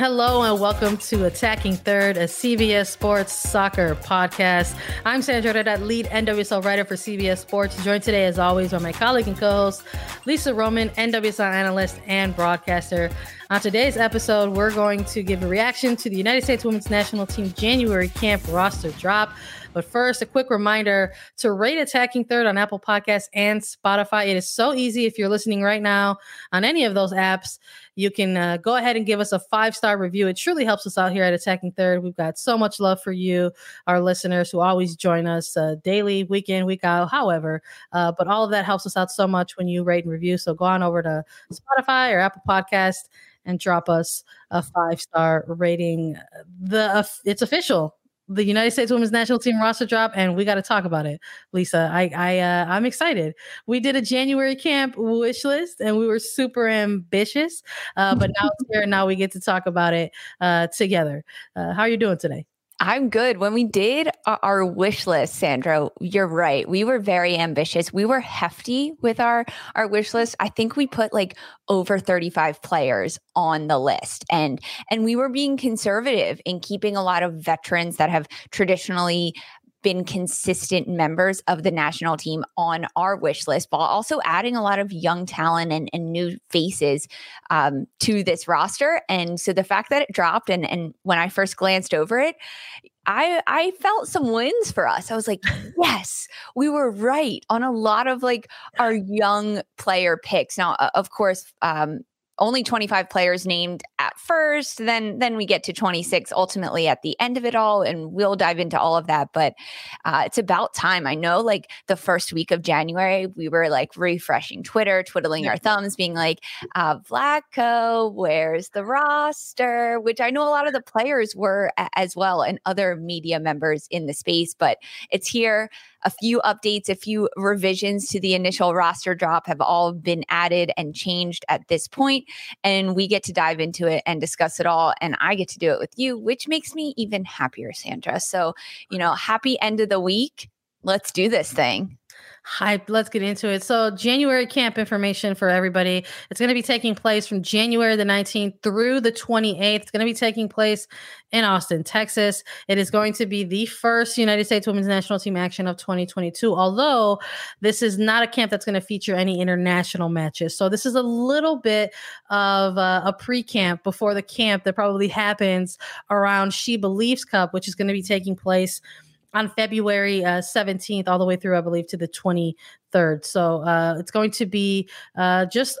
Hello and welcome to Attacking Third, a CBS Sports soccer podcast. I'm Sandra Herrera, lead NWSL writer for CBS Sports, joined today as always by my colleague and co-host Lisa Roman, NWSL analyst and broadcaster. On today's episode, we're going to give a reaction to the United States Women's National Team January camp roster drop. But first, a quick reminder to rate Attacking Third on Apple Podcasts and Spotify. It is so easy if you're listening right now on any of those apps. You can uh, go ahead and give us a five star review. It truly helps us out here at Attacking Third. We've got so much love for you, our listeners who always join us uh, daily, week in, week out, however. Uh, but all of that helps us out so much when you rate and review. So go on over to Spotify or Apple Podcast and drop us a five star rating. The uh, it's official the United States Women's National Team roster drop, and we got to talk about it, Lisa. I, I, uh, I'm excited. We did a January camp wish list, and we were super ambitious. Uh, but now it's here, now we get to talk about it uh, together. Uh, how are you doing today? I'm good. When we did our wish list, Sandra, you're right. We were very ambitious. We were hefty with our our wish list. I think we put like over 35 players on the list. And and we were being conservative in keeping a lot of veterans that have traditionally been consistent members of the national team on our wish list while also adding a lot of young talent and, and new faces um, to this roster. And so the fact that it dropped and, and when I first glanced over it, I I felt some wins for us. I was like, yes, we were right on a lot of like our young player picks. Now, of course, um, only 25 players named at first then then we get to 26 ultimately at the end of it all and we'll dive into all of that but uh, it's about time. I know like the first week of january we were like refreshing twitter twiddling our thumbs being like uh, Vlatko where's the roster? Which i know a lot of the players were a- as well and other media members in the space but it's here. A few updates, a few revisions to the initial roster drop have all been added and changed at this point, And we get to dive into it and discuss it all. And I get to do it with you, which makes me even happier, Sandra. So, you know, happy end of the week. Let's do this thing hype. Let's get into it. So, January camp information for everybody. It's going to be taking place from January the 19th through the 28th. It's going to be taking place in Austin, Texas. It is going to be the first United States Women's National Team action of 2022, although this is not a camp that's going to feature any international matches. So, this is a little bit of uh, a pre camp before the camp that probably happens around She Believes Cup, which is going to be taking place on February uh, 17th, all the way through, I believe, to the 23rd. So uh, it's going to be uh, just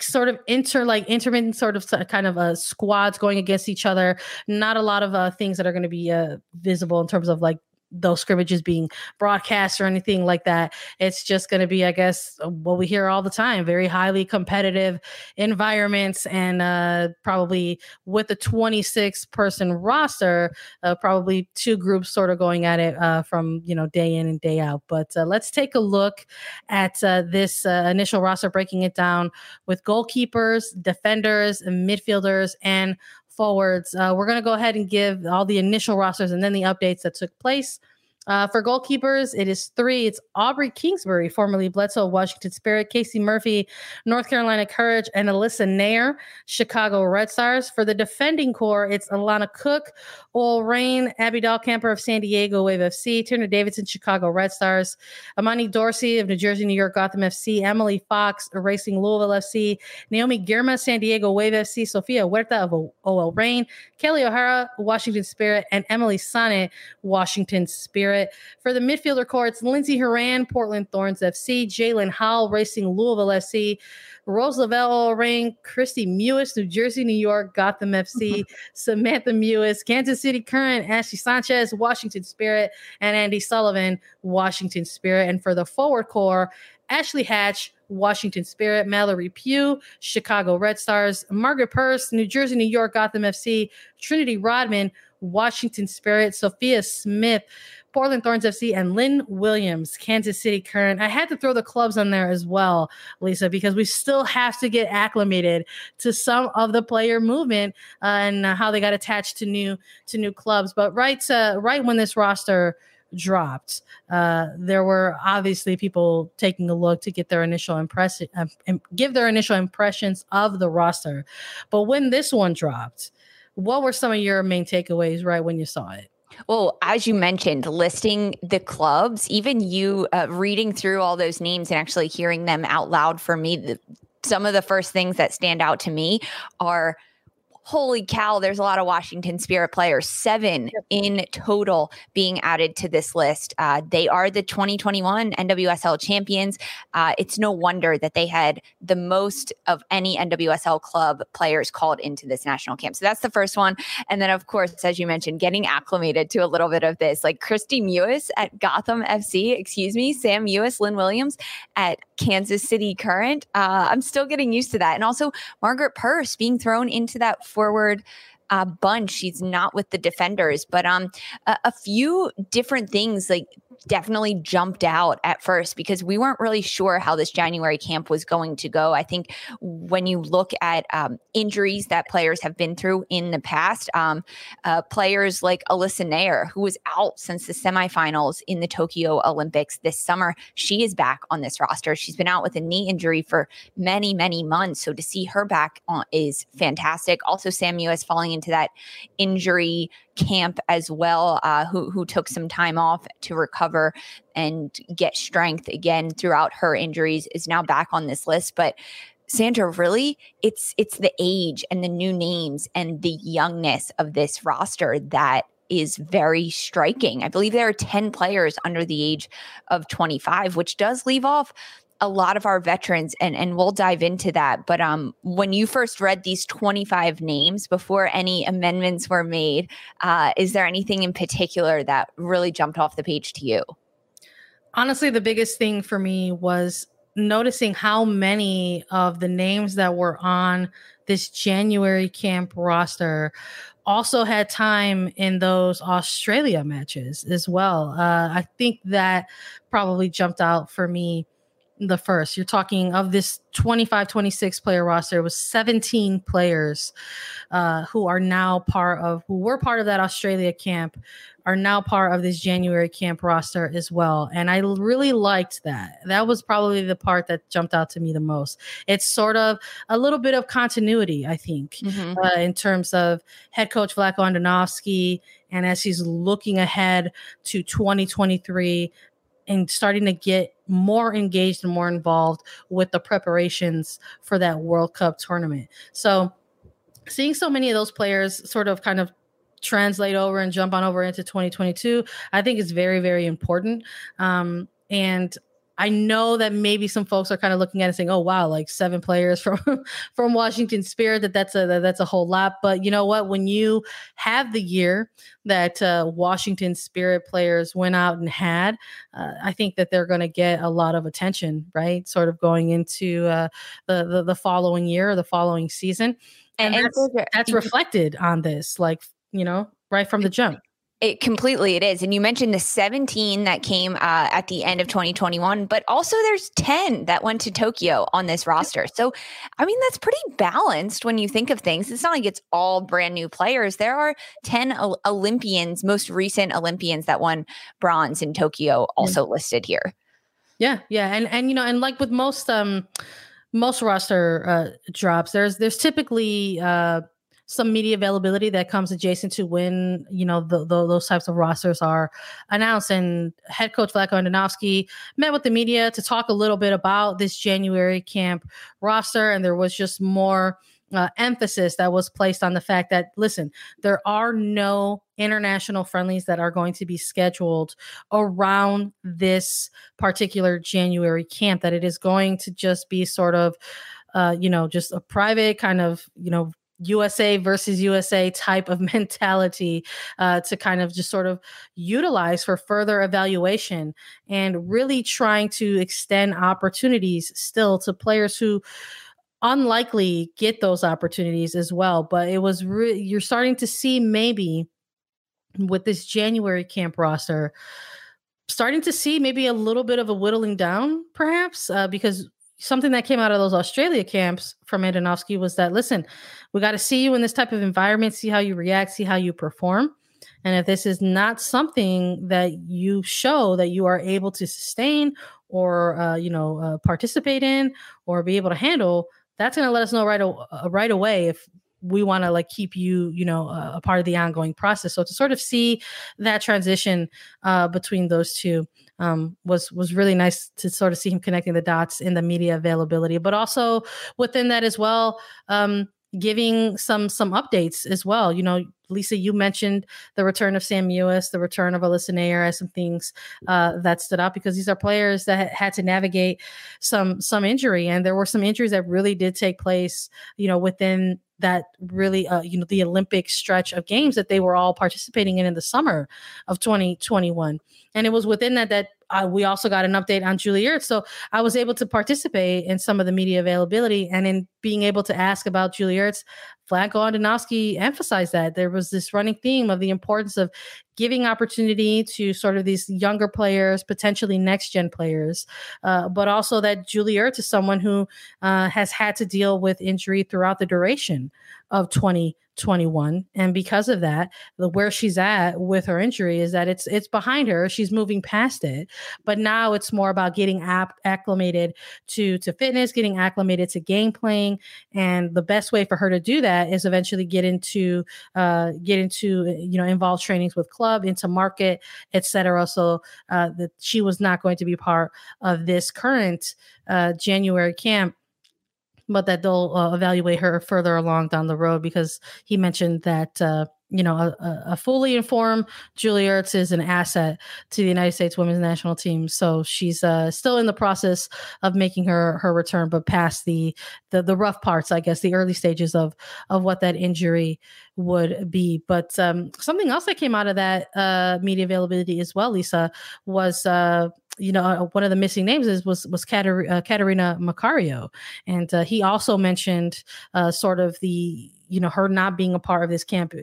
sort of inter like intermittent sort of kind of uh squads going against each other not a lot of uh things that are going to be uh visible in terms of like those scrimmages being broadcast or anything like that. It's just going to be, I guess, what we hear all the time very highly competitive environments. And uh, probably with a 26 person roster, uh, probably two groups sort of going at it uh, from, you know, day in and day out. But uh, let's take a look at uh, this uh, initial roster, breaking it down with goalkeepers, defenders, midfielders, and forwards. Uh, we're going to go ahead and give all the initial rosters and then the updates that took place. Uh, for goalkeepers, it is three. It's Aubrey Kingsbury, formerly Bledsoe Washington Spirit, Casey Murphy, North Carolina Courage, and Alyssa Naeher, Chicago Red Stars. For the defending core, it's Alana Cook, OL Reign, Abby Dahlkemper of San Diego Wave FC, Tierna Davidson, Chicago Red Stars, Imani Dorsey of New Jersey, New York Gotham FC, Emily Fox, Racing Louisville FC, Naomi Girma, San Diego Wave FC, Sofia Huerta of OL Reign, Kelley O'Hara, Washington Spirit, and Emily Sonnett, Washington Spirit. Spirit. For the midfielder core, it's Lindsey Horan, Portland Thorns FC, Jaelin Howell, Racing Louisville FC, Rose Lavelle Reign, Kristie Mewis, New Jersey, New York, Gotham FC, mm-hmm. Samantha Mewis, Kansas City Current, Ashley Sanchez, Washington Spirit, and Andi Sullivan, Washington Spirit. And for the forward core, Ashley Hatch, Washington Spirit, Mallory Pugh, Chicago Red Stars, Margaret Purce, New Jersey, New York, Gotham FC, Trinity Rodman, Washington Spirit, Sophia Smith, Portland Thorns FC, and Lynn Williams, Kansas City Current. I had to throw the clubs on there as well, Lisa, because we still have to get acclimated to some of the player movement uh, and how they got attached to new to new clubs. But right, uh, right when this roster dropped. Uh, there were obviously people taking a look to get their initial impression, uh, give their initial impressions of the roster. But when this one dropped, what were some of your main takeaways right when you saw it? Well, as you mentioned, listing the clubs, even you uh, reading through all those names and actually hearing them out loud for me, the, some of the first things that stand out to me are holy cow, there's a lot of Washington Spirit players, seven in total being added to this list. Uh, they are the 2021 NWSL champions. Uh, it's no wonder that they had the most of any NWSL club players called into this national camp. So that's the first one. And then, of course, as you mentioned, getting acclimated to a little bit of this, like Kristie Mewis at Gotham FC, excuse me, Sam Mewis, Lynn Williams at Kansas City Current. Uh, I'm still getting used to that. And also Margaret Purce being thrown into that forward uh, bunch. She's not with the defenders, but um, a, a few different things like definitely jumped out at first because we weren't really sure how this January camp was going to go. I think when you look at um, injuries that players have been through in the past, um, uh, players like Alyssa Naeher, who was out since the semifinals in the Tokyo Olympics this summer, she is back on this roster. She's been out with a knee injury for many, many months. So to see her back on is fantastic. Also, Sam Mewis falling into that injury camp as well, uh, who who took some time off to recover and get strength again throughout her injuries, is now back on this list. But Sandra, really, it's it's the age and the new names and the youngness of this roster that is very striking. I believe there are 10 players under the age of 25, which does leave off a lot of our veterans and and we'll dive into that but um when you first read these 25 names before any amendments were made uh is there anything in particular that really jumped off the page to you honestly the biggest thing for me was noticing how many of the names that were on this January camp roster also had time in those Australia matches as well. Uh, I think that probably jumped out for me the first. You're talking of this 25, 26 player roster was 17 players uh, who are now part of, who were part of that Australia camp, are now part of this January camp roster as well. And I really liked that. That was probably the part that jumped out to me the most. It's sort of a little bit of continuity, I think, mm-hmm. uh, in terms of head coach Vlatko Andonovski. And as he's looking ahead to 2023, and starting to get more engaged and more involved with the preparations for that World Cup tournament. So, seeing so many of those players sort of kind of translate over and jump on over into 2022, I think is very, very important. Um, and I know that maybe some folks are kind of looking at it saying, "Oh wow, like seven players from from Washington Spirit that that's a that's a whole lot." But you know what? When you have the year that uh, Washington Spirit players went out and had, uh, I think that they're going to get a lot of attention, right? Sort of going into uh, the, the the following year or the following season, and, and that's, that's reflected on this, like you know, right from the jump. It completely it is. And you mentioned the 17 that came uh, at the end of 2021, but also there's 10 that went to Tokyo on this roster. So, I mean, that's pretty balanced when you think of things. It's not like it's all brand new players. There are 10 o- Olympians, most recent Olympians that won bronze in Tokyo also yeah. listed here. Yeah, yeah. And and you know, and like with most um most roster uh drops, there's there's typically uh some media availability that comes adjacent to when you know the, the, those types of rosters are announced. And head coach Vlatko Andonovski met with the media to talk a little bit about this January camp roster, and there was just more uh, emphasis that was placed on the fact that listen, there are no international friendlies that are going to be scheduled around this particular January camp. That it is going to just be sort of, uh, you know, just a private kind of, you know, USA versus USA type of mentality uh, to kind of just sort of utilize for further evaluation and really trying to extend opportunities still to players who unlikely get those opportunities as well. But it was re- you're starting to see maybe with this January camp roster starting to see maybe a little bit of a whittling down perhaps uh, because something that came out of those Australia camps from Andonovski was that listen, we got to see you in this type of environment, see how you react, see how you perform. And if this is not something that you show that you are able to sustain or uh, you know uh, participate in or be able to handle, that's going to let us know right uh, right away if we want to like keep you you know uh, a part of the ongoing process so to sort of see that transition uh, between those two um, was was really nice to sort of see him connecting the dots in the media availability but also within that as well um, giving some some updates as well. You know, Lisa, you mentioned the return of Sam Mewis, the return of Alyssa Naeher as some things uh, that stood out because these are players that had to navigate some some injury, and there were some injuries that really did take place. You know, within that really uh, you know the olympic stretch of games that they were all participating in in the summer of 2021 and it was within that that uh, we also got an update on Julie Ertz. So I was able to participate in some of the media availability and in being able to ask about Julie Ertz. Vlatko Andonovski emphasized that there was this running theme of the importance of giving opportunity to sort of these younger players, potentially next gen players, uh, but also that Julie Ertz is someone who uh, has had to deal with injury throughout the duration of 2021, and because of that the where she's at with her injury is that it's it's behind her she's moving past it but now it's more about getting app acclimated to to fitness getting acclimated to game playing and the best way for her to do that is eventually get into uh get into you know involved trainings with club into market etc so uh that she was not going to be part of this current uh january camp but that they'll uh, evaluate her further along down the road because he mentioned that uh, you know a, a, fully informed Julie Ertz is an asset to the United States Women's National Team. So she's uh, still in the process of making her her return, but past the, the the rough parts, I guess, the early stages of of what that injury would be. But um, something else that came out of that uh, media availability as well, Lisa, was uh, you know, uh, one of the missing names is was was Kater- uh, Catarina Macario, and uh, he also mentioned uh, sort of the you know her not being a part of this camp.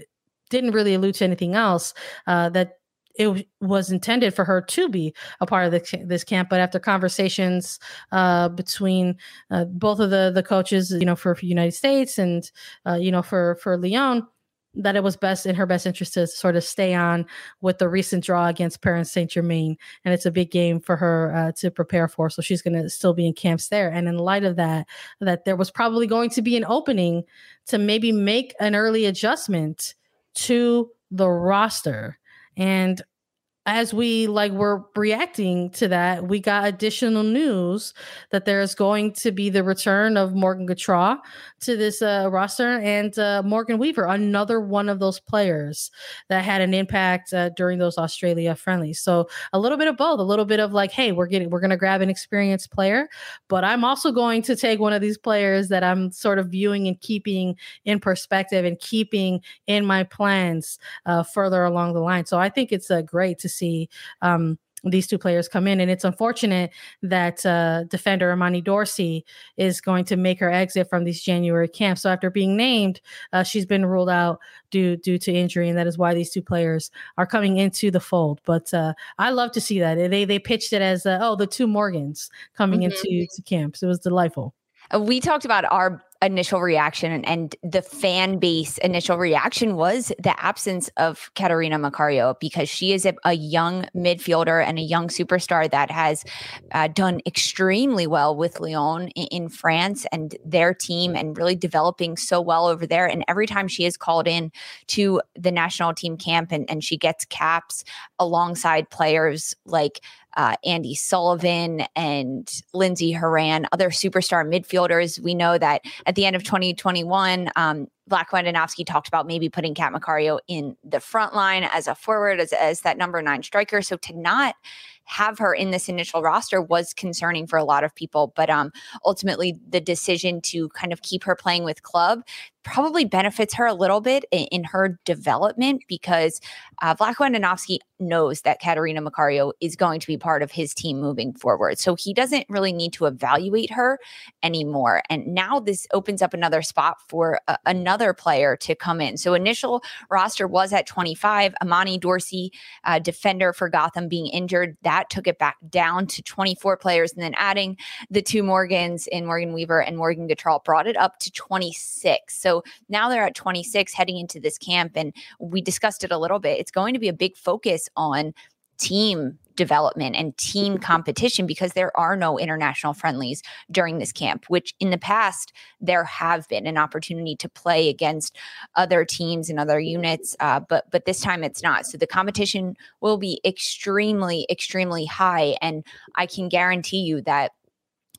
Didn't really allude to anything else uh, that it was intended for her to be a part of the, this camp but after conversations uh, between uh, both of the the coaches you know for, for united states and uh, you know for for lyon that it was best in her best interest to sort of stay on with the recent draw against Paris Saint Germain, and it's a big game for her uh, to prepare for. So she's going to still be in camps there. And in light of that, that there was probably going to be an opening to maybe make an early adjustment to the roster. And as we like were reacting to that, we got additional news that there's going to be the return of Morgan Gautrat to this uh, roster and uh, Morgan Weaver, another one of those players that had an impact uh, during those Australia friendlies. So a little bit of both, a little bit of like, hey, we're getting, we're going to grab an experienced player, but I'm also going to take one of these players that I'm sort of viewing and keeping in perspective and keeping in my plans uh, further along the line. So I think it's uh, great to see um, these two players come in. And it's unfortunate that uh, defender Imani Dorsey is going to make her exit from these January camps. So after being named, uh, she's been ruled out due due to injury, and that is why these two players are coming into the fold. But uh, I love to see that they they pitched it as uh, oh the two Morgans coming mm-hmm. into to camps. It was delightful. We talked about our initial reaction and the fan base initial reaction was the absence of Catarina Macario because she is a, a young midfielder and a young superstar that has uh, done extremely well with Lyon in, in, France and their team and really developing so well over there. And every time she is called in to the national team camp and, and she gets caps alongside players like uh, Andi Sullivan and Lindsey Horan, other superstar midfielders. We know that at the end of 2021, um, Vlatko Andonovski talked about maybe putting Kat Macario in the front line as a forward, as, as that number nine striker. So to not have her in this initial roster was concerning for a lot of people. But um, ultimately, the decision to kind of keep her playing with club probably benefits her a little bit in, in her development because uh, Vlatko Andonovski knows that Catarina Macario is going to be part of his team moving forward. So he doesn't really need to evaluate her anymore. And now this opens up another spot for another player to come in. So initial roster was at 25. Imani Dorsey, uh, defender for Gotham, being injured. That took it back down to 24 players. And then adding the two Morgans in Morgan Weaver and Morgan Gautrat brought it up to 26. So so now they're at 26 heading into this camp. And we discussed it a little bit. It's going to be a big focus on team development and team competition because there are no international friendlies during this camp which in the past there have been an opportunity to play against other teams and other units uh, but but this time it's not so the competition will be extremely extremely high and i can guarantee you that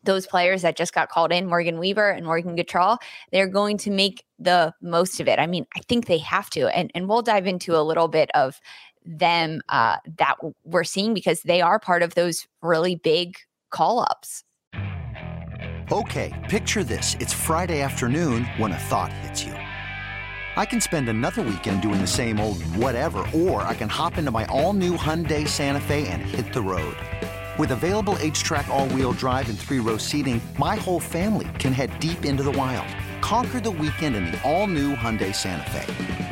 those players that just got called in, Morgan Weaver and Morgan Gautrat, they're going to make the most of it. I mean, I think they have to. And, and we'll dive into a little bit of them uh, that we're seeing because they are part of those really big call ups. Okay, picture this. It's Friday afternoon when a thought hits you. I can spend another weekend doing the same old whatever, or I can hop into my all new Hyundai Santa Fe and hit the road. With available H track, all-wheel drive and three-row seating, my whole family can head deep into the wild. Conquer the weekend in the all-new Hyundai Santa Fe.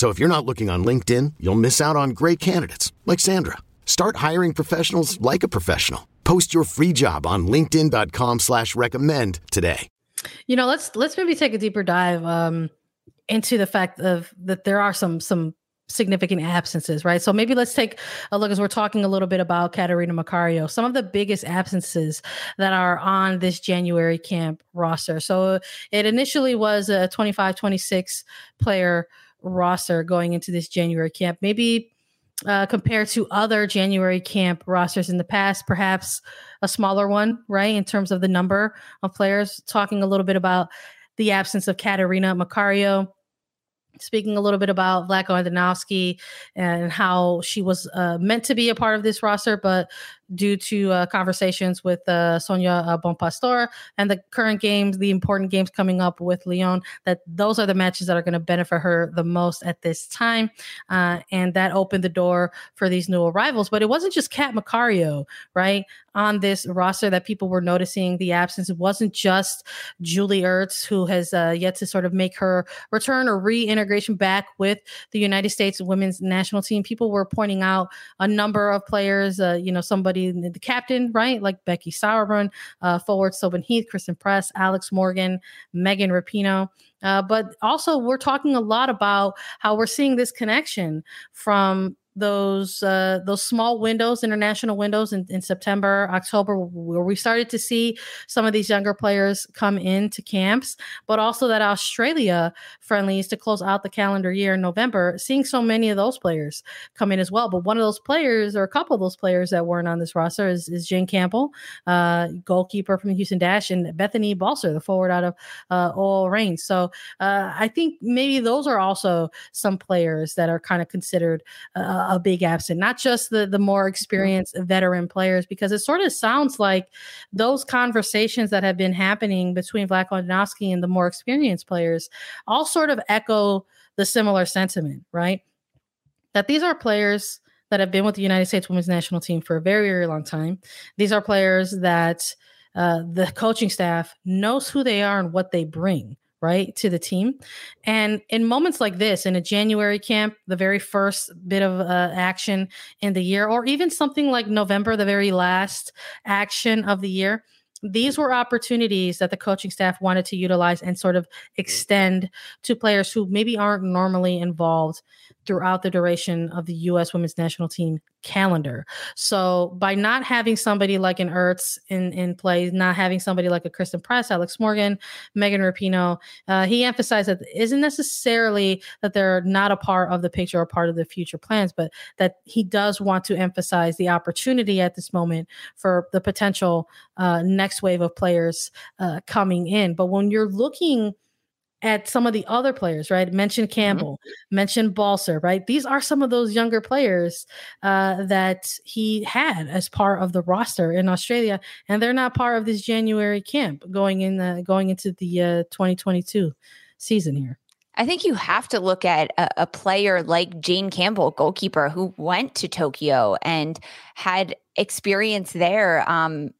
So if you're not looking on LinkedIn, you'll miss out on great candidates like Sandra. Start hiring professionals like a professional. Post your free job on LinkedIn.com slash recommend today. You know, let's let's maybe take a deeper dive um into the fact of that there are some some significant absences, right? So maybe let's take a look as we're talking a little bit about Catarina Macario, some of the biggest absences that are on this January camp roster. So it initially was a 25 26 player roster going into this January camp. Maybe uh, compared to other January camp rosters in the past, perhaps a smaller one, right? In terms of the number of players, talking a little bit about the absence of Catarina Macario, speaking a little bit about Vlatko Andonovski and how she was uh, meant to be a part of this roster, but due to uh, conversations with uh, Sonia uh, Bompastor and the current games, the important games coming up with Lyon, that those are the matches that are going to benefit her the most at this time. Uh, and that opened the door for these new arrivals. But it wasn't just Kat Macario, right? On this roster that people were noticing the absence. It wasn't just Julie Ertz, who has uh, yet to sort of make her return or reintegration back with the United States women's national team. People were pointing out a number of players, uh, you know, somebody the captain, right? Like Becky Sauerbrunn, uh, forward Tobin Heath, Christen Press, Alex Morgan, Megan Rapinoe. Uh, but also, we're talking a lot about how we're seeing this connection from those uh, those small windows, international windows in, in September, October, where we started to see some of these younger players come into camps, but also that Australia friendlies to close out the calendar year in November, seeing so many of those players come in as well. But one of those players, or a couple of those players that weren't on this roster, is, is Jane Campbell, uh, goalkeeper from the Houston Dash, and Bethany Balcer, the forward out of uh, OL Reign. So uh, I think maybe those are also some players that are kind of considered. Uh, a big absent, not just the the more experienced veteran players, because it sort of sounds like those conversations that have been happening between Vlatko Andonovski and the more experienced players all sort of echo the similar sentiment, right? That these are players that have been with the United States women's national team for a very, very long time. These are players that uh, the coaching staff knows who they are and what they bring right to the team. And in moments like this in a january camp the very first bit of uh, action in the year or even something like november the very last action of the year these were opportunities that the coaching staff wanted to utilize and sort of extend to players who maybe aren't normally involved throughout the duration of the U.S. women's national team calendar. So by not having somebody like an Ertz in in play, not having somebody like a Christen Press, Alex Morgan, Megan Rapinoe, uh, he emphasized that it isn't necessarily that they're not a part of the picture or part of the future plans, but that he does want to emphasize the opportunity at this moment for the potential uh, next wave of players uh, coming in. But when you're looking at some of the other players, right? Mention mm-hmm. Campbell, mm-hmm. mention Balcer, right? These are some of those younger players uh, that he had as part of the roster in Australia, and they're not part of this January camp going in the, going into the uh, 2022 season here. I think you have to look at a, a, player like Jane Campbell, goalkeeper, who went to Tokyo and had experience there. Um,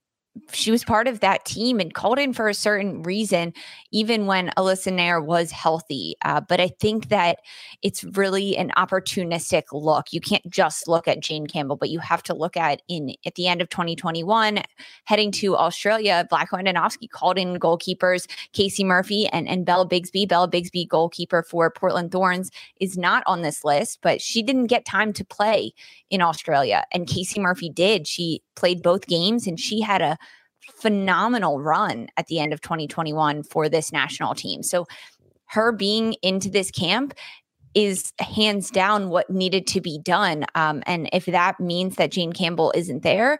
she was part of that team and called in for a certain reason, even when Alyssa Naeher was healthy. Uh, but I think that it's really an opportunistic look. You can't just look at Jane Campbell, but you have to look at in at the end of 2021, heading to Australia. Vlatko Andonovski called in goalkeepers Casey Murphy and, and Bella Bixby. Bella Bixby, goalkeeper for Portland Thorns, is not on this list, but she didn't get time to play in Australia. And Casey Murphy did. She played both games and she had a phenomenal run at the end of 2021 for this national team. So her being into this camp is hands down what needed to be done. Um, and if that means that Jane Campbell isn't there,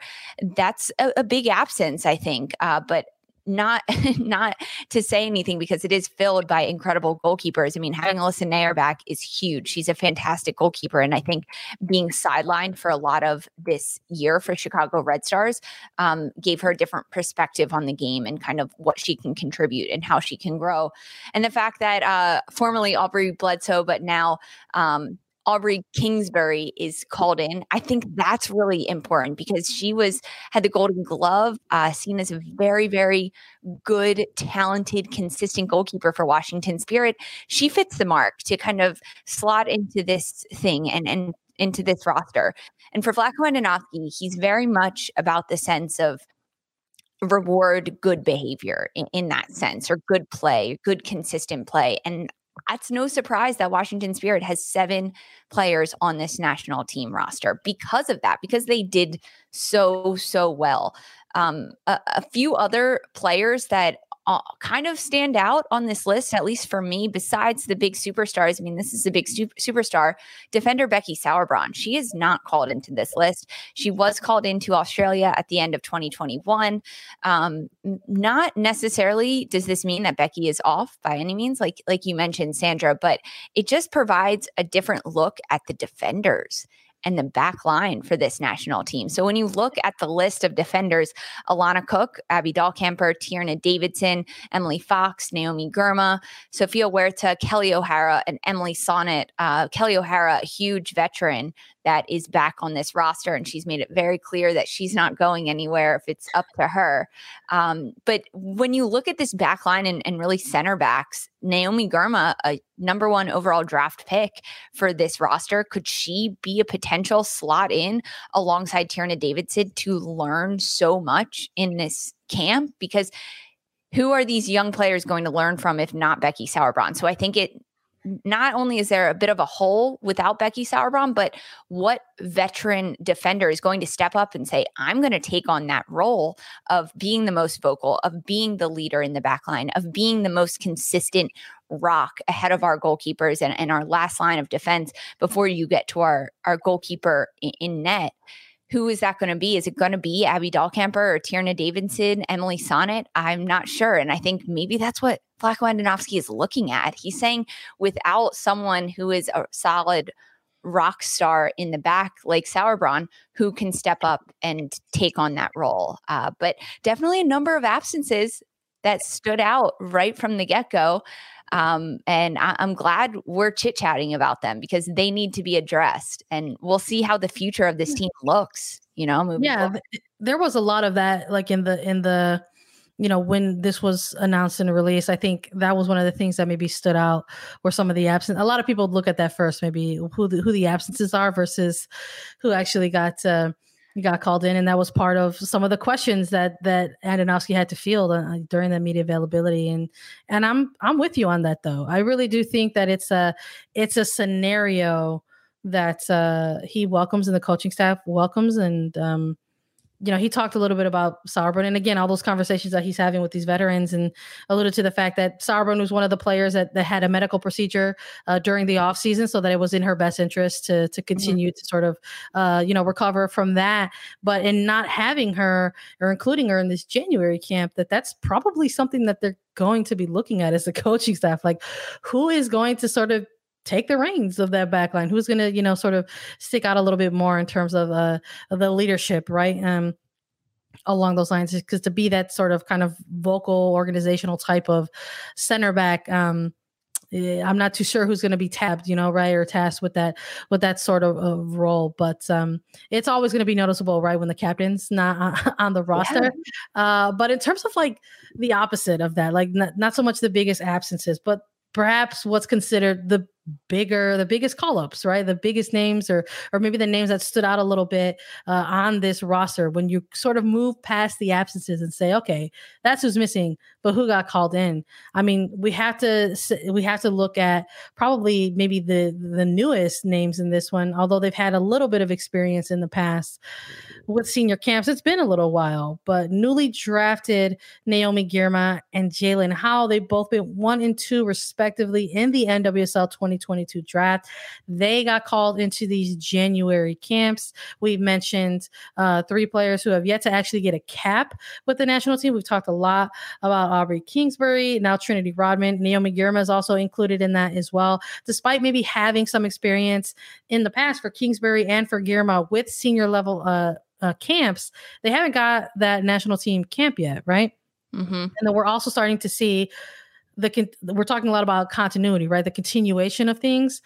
that's a, a big absence, I think. Uh, but not not to say anything because it is filled by incredible goalkeepers. I mean, having Alyssa Naeher back is huge. She's a fantastic goalkeeper, and I think being sidelined for a lot of this year for Chicago Red Stars um, gave her a different perspective on the game and kind of what she can contribute and how she can grow. And the fact that uh, formerly Aubrey Bledsoe, but now um, Aubrey Kingsbury is called in. I think that's really important because she was had the Golden Glove, uh, seen as a very, very good, talented, consistent goalkeeper for Washington Spirit. She fits the mark to kind of slot into this thing and and into this roster. And for Vlatko Andonovski, he's very much about the sense of reward good behavior in, in, that sense or good play good consistent play and it's no surprise that Washington Spirit has seven players on this national team roster because of that, because they did so, so well. Um, a, a few other players that uh, kind of stand out on this list, at least for me, besides the big superstars. I mean, this is a big su- superstar. Defender Becky Sauerbrunn. She is not called into this list. She was called into Australia at the end of 2021. Um, not necessarily does this mean that Becky is off by any means, like like you mentioned, Sandra, but it just provides a different look at the defenders and the back line for this national team. So when you look at the list of defenders, Alana Cook, Abby Dahlkemper, Tierna Davidson, Emily Fox, Naomi Girma, Sofia Huerta, Kelly O'Hara, and Emily Sonnett. Uh, Kelley O'Hara, a huge veteran that is back on this roster, and she's made it very clear that she's not going anywhere if it's up to her. Um, but when you look at this back line and, and really center backs, Naomi Girma, a number one overall draft pick for this roster, could she be a potential slot in alongside Tierna Davidson to learn so much in this camp? Because who are these young players going to learn from if not Becky Sauerbrunn? So I think it not only is there a bit of a hole without Becky Sauerbrunn, but what veteran defender is going to step up and say, I'm going to take on that role of being the most vocal, of being the leader in the back line, of being the most consistent rock ahead of our goalkeepers and, and our last line of defense before you get to our, our goalkeeper in, in net who is that going to be? Is it going to be Abby Dahlkemper or Tierna Davidson, Emily Sonnett? I'm not sure. And I think maybe that's what Vlatko Andonovski is looking at. He's saying without someone who is a solid rock star in the back like Sauerbrunn who can step up and take on that role. Uh, but definitely a number of absences that stood out right from the get go. Um, and I- am glad we're chit chatting about them because they need to be addressed. And we'll see how the future of this team looks. You know, yeah, forward. there was a lot of that, like in the in the you know when this was announced and released i think that was one of the things that maybe stood out were some of the absence a lot of people look at that first maybe who the, who the absences are versus who actually got uh, he got called in, and that was part of some of the questions that that Andonovski had to field uh, during that media availability. And and I'm I'm with you on that though. I really do think that it's a it's a scenario that uh, he welcomes and the coaching staff welcomes, and um, you know, he talked a little bit about Sauerbrunn and again, all those conversations that he's having with these veterans and alluded to the fact that Sauerbrunn was one of the players that, that had a medical procedure uh, during the off season so that it was in her best interest to, to mm-hmm. continue mm-hmm. to sort of, uh, you know, recover from that. But in not having her or including her in this January camp, that that's probably something that they're going to be looking at as a coaching staff. Like who is going to sort of take the reins of that backline who's going to you know sort of stick out a little bit more in terms of uh the leadership right um along those lines because to be that sort of kind of vocal organizational type of center back um eh, I'm not too sure who's going to be tabbed, you know, right, or tasked with that with that sort of, of role. But um, it's always going to be noticeable, right, when the captain's not on the roster. Yeah. Uh, but in terms of like the opposite of that, like not, not so much the biggest absences, but perhaps what's considered the bigger the biggest call-ups right? The biggest names or or maybe the names that stood out a little bit uh, on this roster when you sort of move past the absences and say okay that's who's missing but who got called in? I mean we have to we have to look at probably maybe the the newest names in this one although they've had a little bit of experience in the past with senior camps. It's been a little while but newly drafted naomi girma and jaelin howell they've both been one and two respectively in the nwsl 20 2022 draft. They got called into these January camps. We've mentioned uh, three players who have yet to actually get a cap with the national team. We've talked a lot about Aubrey Kingsbury, now Trinity Rodman. Naomi Girma is also included in that as well. Despite maybe having some experience in the past for Kingsbury and for Girma with senior level uh, uh, camps, they haven't got that national team camp yet, right? Mm-hmm. And then we're also starting to see the we're talking a lot about continuity, right? The continuation of things,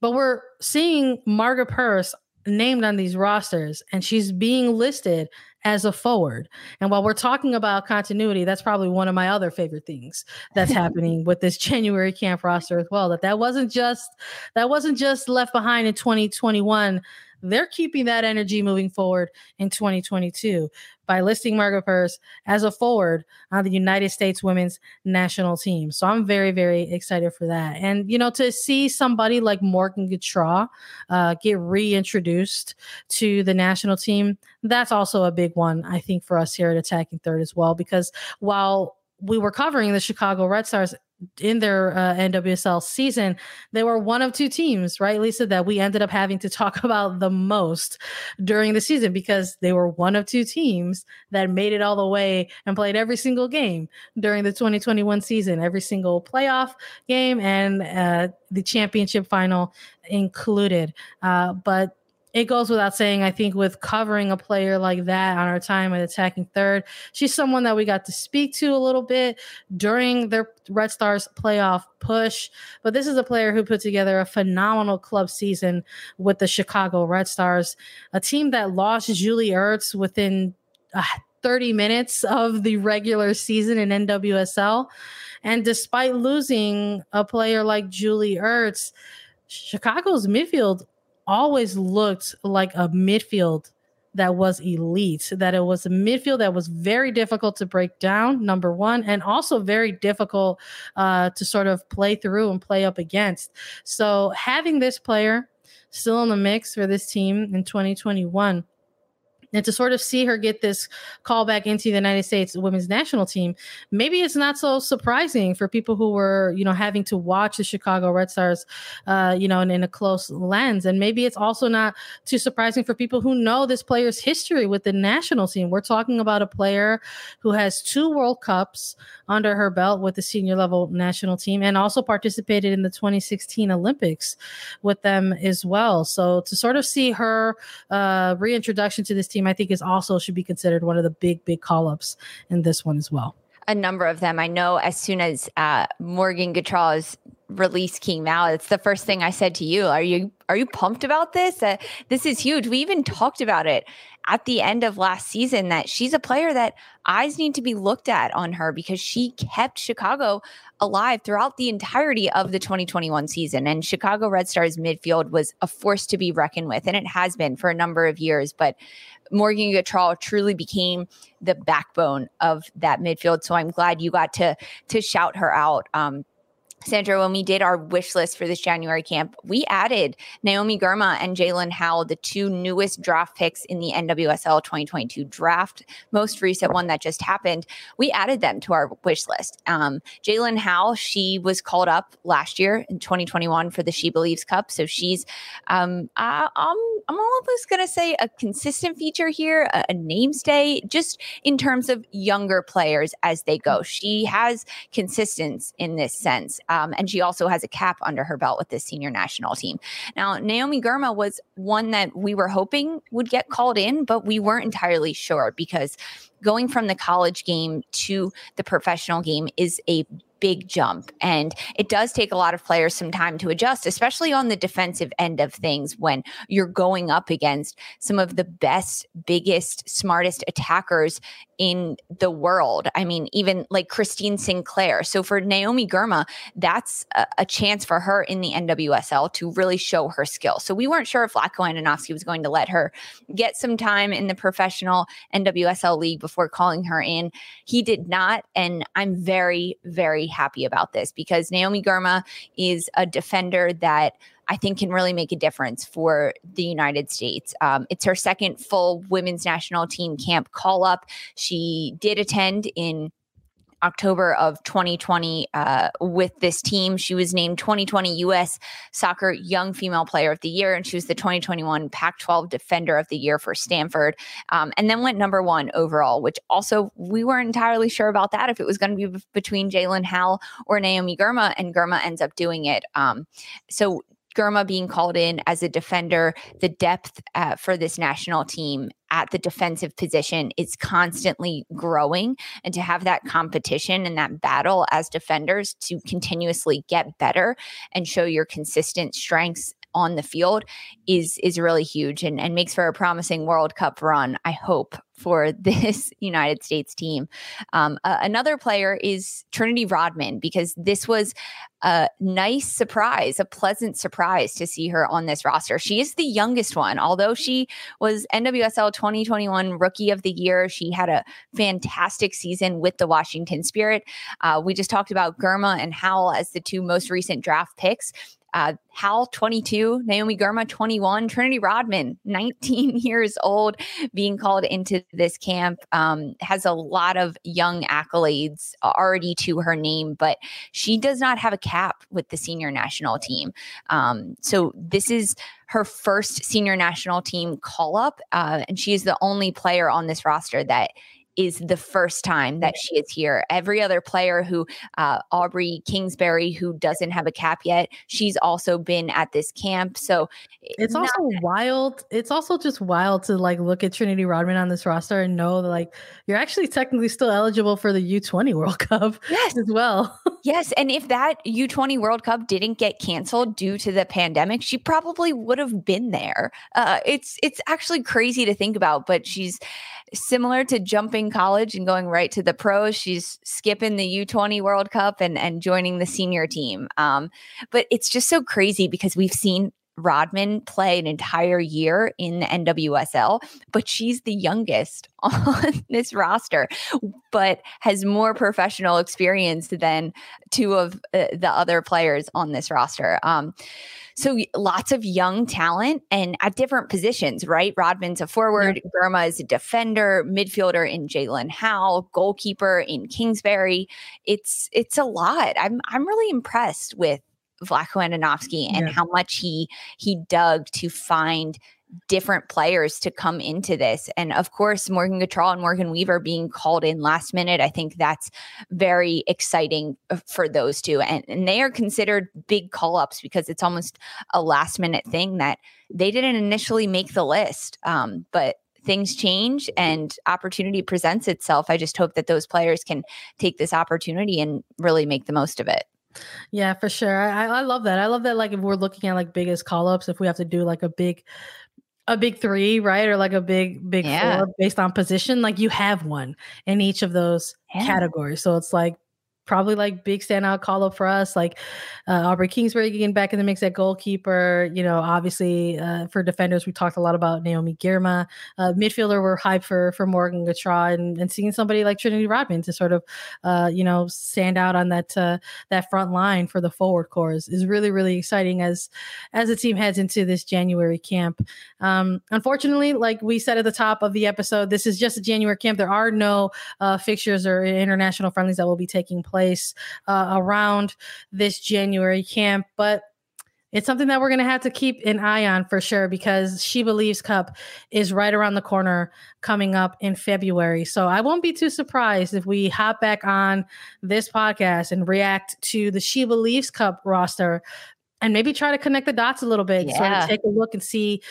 but we're seeing Margaret Purce named on these rosters, and she's being listed as a forward. And while we're talking about continuity, that's probably one of my other favorite things that's happening with this January camp roster as well. That that wasn't just that wasn't just left behind in 2021 they're keeping that energy moving forward in 2022 by listing Margaret Purce as a forward on the United States women's national team. So I'm very, very excited for that. And, you know, to see somebody like Morgan Gautrat uh, get reintroduced to the national team, that's also a big one, I think, for us here at Attacking Third as well, because while we were covering the Chicago Red Stars in their uh, NWSL season, they were one of two teams, right, Lisa, that we ended up having to talk about the most during the season because they were one of two teams that made it all the way and played every single game during the 2021 season, every single playoff game and uh, the championship final included. Uh, but it goes without saying, I think, with covering a player like that on our time at attacking third, she's someone that we got to speak to a little bit during their Red Stars playoff push. But this is a player who put together a phenomenal club season with the Chicago Red Stars, a team that lost Julie Ertz within uh, 30 minutes of the regular season in NWSL. And despite losing a player like Julie Ertz, Chicago's midfield always looked like a midfield that was elite, that it was a midfield that was very difficult to break down, number one, and also very difficult uh, to sort of play through and play up against. So having this player still in the mix for this team in 2021 and to sort of see her get this call back into the United States women's national team, maybe it's not so surprising for people who were, you know, having to watch the Chicago Red Stars, uh, you know, in, in a close lens. And maybe it's also not too surprising for people who know this player's history with the national team. We're talking about a player who has two World Cups under her belt with the senior level national team and also participated in the 2016 Olympics with them as well. So to sort of see her uh, reintroduction to this team team, I think is also should be considered one of the big, big call ups in this one as well. A number of them. I know as soon as uh, Morgan Gautrat's release came out, it's the first thing I said to you. Are you are you pumped about this? Uh, this is huge. We even talked about it at the end of last season that she's a player that eyes need to be looked at on her because she kept Chicago alive throughout the entirety of the 2021 season. And Chicago Red Stars midfield was a force to be reckoned with, and it has been for a number of years. But Morgan Gautrat truly became the backbone of that midfield. So I'm glad you got to to shout her out. Um, Sandra, when we did our wish list for this January camp, we added Naomi Girma and Jaelin Howell, the two newest draft picks in the NWSL 2022 draft, most recent one that just happened. We added them to our wish list. Um, Jaelin Howell, she was called up last year in 2021 for the She Believes Cup. So she's, um, I, I'm, I'm almost going to say a consistent feature here, a, a namestay, just in terms of younger players as they go. She has consistency in this sense. Um, and she also has a cap under her belt with this senior national team. Now, Naomi Girma was one that we were hoping would get called in, but we weren't entirely sure because going from the college game to the professional game is a big jump. And it does take a lot of players some time to adjust, especially on the defensive end of things when you're going up against some of the best, biggest, smartest attackers in the world. I mean, even like Christine Sinclair. So for Naomi Girma, that's a, a chance for her in the NWSL to really show her skill. So we weren't sure if Vlatko Andonovski was going to let her get some time in the professional NWSL league before calling her in. He did not. And I'm very, very happy about this because Naomi Girma is a defender that I think can really make a difference for the United States. Um, it's her second full women's national team camp call up. She did attend in October of 2020 uh, with this team. She was named 2020 U.S. Soccer Young Female Player of the Year, and she was the 2021 Pac 12 Defender of the Year for Stanford, um, and then went number one overall, which also we weren't entirely sure about that if it was going to be between Jaelin Howell or Naomi Girma, and Girma ends up doing it. Um, so Girma being called in as a defender, the depth uh, for this national team at the defensive position is constantly growing. And to have that competition and that battle as defenders to continuously get better and show your consistent strengths on the field is is really huge and, and makes for a promising World Cup run, I hope, for this United States team. Um, uh, another player is Trinity Rodman, because this was a nice surprise, a pleasant surprise to see her on this roster. She is the youngest one, although she was NWSL 2021 Rookie of the Year. She had a fantastic season with the Washington Spirit. Uh, we just talked about Girma and Howell as the two most recent draft picks. Uh, Howell, 22, Naomi Girma, 21, Trinity Rodman, 19 years old, being called into this camp, um, has a lot of young accolades already to her name, but she does not have a cap with the senior national team. Um, so this is her first senior national team call up, uh, and she is the only player on this roster that is the first time that she is here. Every other player who, uh, Aubrey Kingsbury, who doesn't have a cap yet, she's also been at this camp. So it's also wild. It's also just wild to like look at Trinity Rodman on this roster and know that like you're actually technically still eligible for the U20 World Cup yes. as well. yes. And if that U20 World Cup didn't get canceled due to the pandemic, she probably would have been there. Uh, it's it's actually crazy to think about, but she's similar to jumping college and going right to the pros. She's skipping the U20 World Cup and and joining the senior team. Um, but it's just so crazy because we've seen Rodman play an entire year in the NWSL, but she's the youngest on this roster, but has more professional experience than two of uh, the other players on this roster. Um, so lots of young talent and at different positions, right? Rodman's a forward, yeah. Girma is a defender, midfielder in Jaelin Howell, goalkeeper in Kingsbury. It's it's a lot. I'm I'm really impressed with Vlatko Andonovski and yeah. how much he he dug to find different players to come into this. And of course, Morgan Gautrat and Morgan Weaver being called in last minute, I think that's very exciting uh, for those two. And, and they are considered big call ups because it's almost a last minute thing that they didn't initially make the list. Um, but things change and opportunity presents itself. I just hope that those players can take this opportunity and really make the most of it. Yeah, for sure. I, I love that. I love that. Like if we're looking at like biggest call ups, if we have to do like a big, a big three, right, or like a big big yeah. four based on position, like you have one in each of those yeah. categories. So it's like probably like big standout call up for us. Like uh, Aubrey Kingsbury getting back in the mix at goalkeeper. You know, obviously uh, for defenders, we talked a lot about Naomi Girma. Uh, midfielder, we're hyped for for Morgan Gautrat and, and seeing somebody like Trinity Rodman to sort of, uh, you know, stand out on that uh, that front line for the forward corps is, is really really exciting as as the team heads into this January camp. Um, unfortunately, like we said at the top of the episode, this is just a January camp. There are no uh, fixtures or international friendlies that will be taking place place uh, around this January camp. But it's something that we're going to have to keep an eye on for sure because She Believes Cup is right around the corner coming up in February. So I won't be too surprised if we hop back on this podcast and react to the She Believes Cup roster and maybe try to connect the dots a little bit, yeah. sort of take a look and see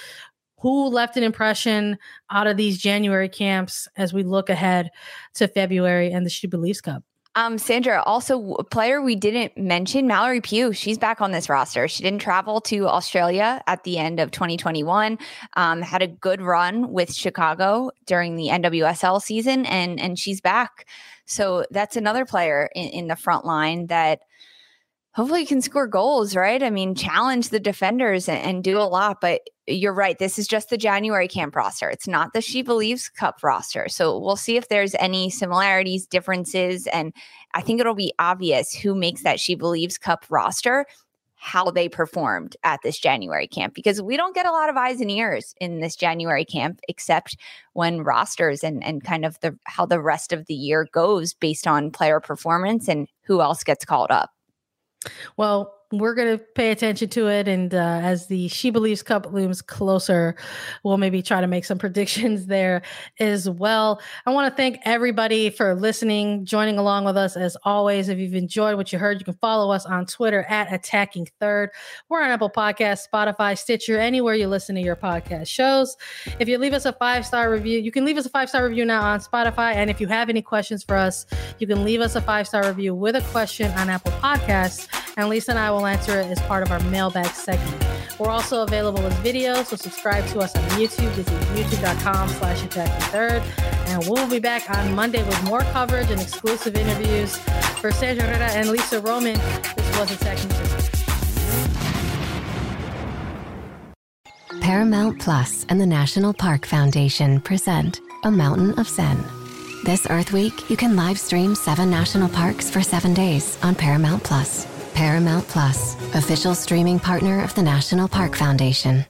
who left an impression out of these January camps as we look ahead to February and the She Believes Cup. Um, Sandra, also a player we didn't mention, Mallory Pugh. She's back on this roster. She didn't travel to Australia at the end of 2021. Um, had a good run with Chicago during the NWSL season, and and she's back. So that's another player in, in the front line that hopefully you can score goals, right? I mean, challenge the defenders and, and, do a lot. But you're right. This is just the January camp roster. It's not the She Believes Cup roster. So we'll see if there's any similarities, differences. And I think it'll be obvious who makes that She Believes Cup roster, how they performed at this January camp, because we don't get a lot of eyes and ears in this January camp, except when rosters and, and kind of the how the rest of the year goes based on player performance and who else gets called up. Well, we're going to pay attention to it. And uh, as the She Believes Cup looms closer, we'll maybe try to make some predictions there as well. I want to thank everybody for listening, joining along with us as always. If you've enjoyed what you heard, you can follow us on Twitter at Attacking Third. We're on Apple Podcasts, Spotify, Stitcher, anywhere you listen to your podcast shows. If you leave us a five star review, you can leave us a five star review now on Spotify. And if you have any questions for us, you can leave us a five star review with a question on Apple Podcasts. And Lisa and I will will answer it as part of our mailbag segment. We're also available as video, so subscribe to us on YouTube. Visit youtube.com slash third. And we'll be back on Monday with more coverage and exclusive interviews. For Sergio Herrera and Lisa Roman, this was Attacking Third. Paramount Plus and the National Park Foundation present A Mountain of Zen. This Earth Week, you can live stream seven national parks for seven days on Paramount Plus. Paramount Plus, official streaming partner of the National Park Foundation.